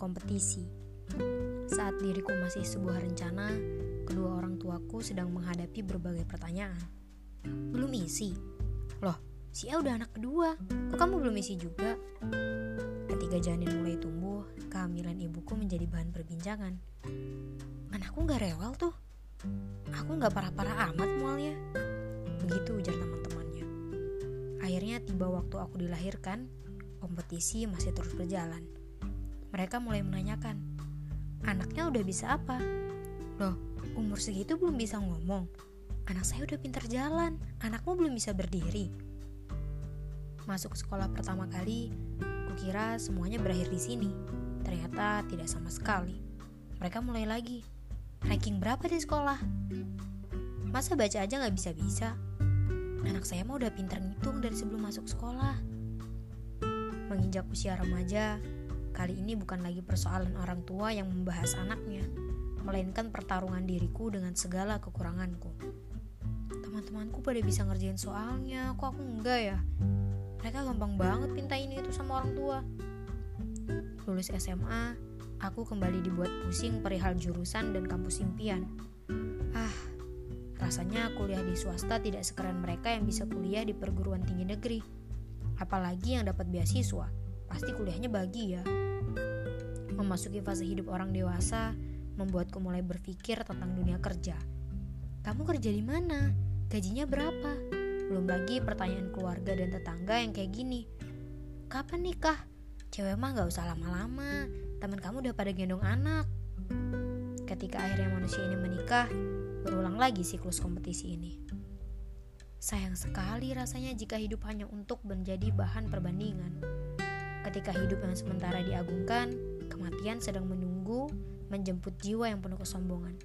kompetisi. Saat diriku masih sebuah rencana, kedua orang tuaku sedang menghadapi berbagai pertanyaan. Belum isi? Loh, si A udah anak kedua, kok kamu belum isi juga? Ketika janin mulai tumbuh, kehamilan ibuku menjadi bahan perbincangan. Anakku gak rewel tuh. Aku gak parah-parah amat mualnya. Begitu ujar teman-temannya. Akhirnya tiba waktu aku dilahirkan, kompetisi masih terus berjalan. Mereka mulai menanyakan, anaknya udah bisa apa? Loh, umur segitu belum bisa ngomong. Anak saya udah pintar jalan, anakmu belum bisa berdiri. Masuk sekolah pertama kali, kukira semuanya berakhir di sini. Ternyata tidak sama sekali. Mereka mulai lagi. Ranking berapa di sekolah? Masa baca aja nggak bisa-bisa? Anak saya mau udah pintar ngitung dari sebelum masuk sekolah. Menginjak usia remaja, kali ini bukan lagi persoalan orang tua yang membahas anaknya, melainkan pertarungan diriku dengan segala kekuranganku. Teman-temanku pada bisa ngerjain soalnya, kok aku enggak ya? Mereka gampang banget minta ini itu sama orang tua. Lulus SMA, aku kembali dibuat pusing perihal jurusan dan kampus impian. Ah, rasanya kuliah di swasta tidak sekeren mereka yang bisa kuliah di perguruan tinggi negeri. Apalagi yang dapat beasiswa, pasti kuliahnya bahagia. Memasuki fase hidup orang dewasa membuatku mulai berpikir tentang dunia kerja. Kamu kerja di mana? Gajinya berapa? Belum lagi pertanyaan keluarga dan tetangga yang kayak gini. Kapan nikah? Cewek mah gak usah lama-lama. Teman kamu udah pada gendong anak. Ketika akhirnya manusia ini menikah, berulang lagi siklus kompetisi ini. Sayang sekali rasanya jika hidup hanya untuk menjadi bahan perbandingan. Ketika hidup yang sementara diagungkan, kematian sedang menunggu menjemput jiwa yang penuh kesombongan.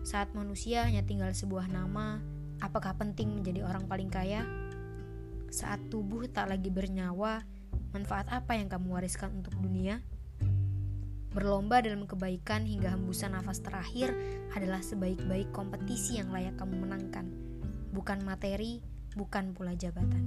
Saat manusia hanya tinggal sebuah nama, apakah penting menjadi orang paling kaya? Saat tubuh tak lagi bernyawa, manfaat apa yang kamu wariskan untuk dunia? Berlomba dalam kebaikan hingga hembusan nafas terakhir adalah sebaik-baik kompetisi yang layak kamu menangkan, bukan materi, bukan pula jabatan.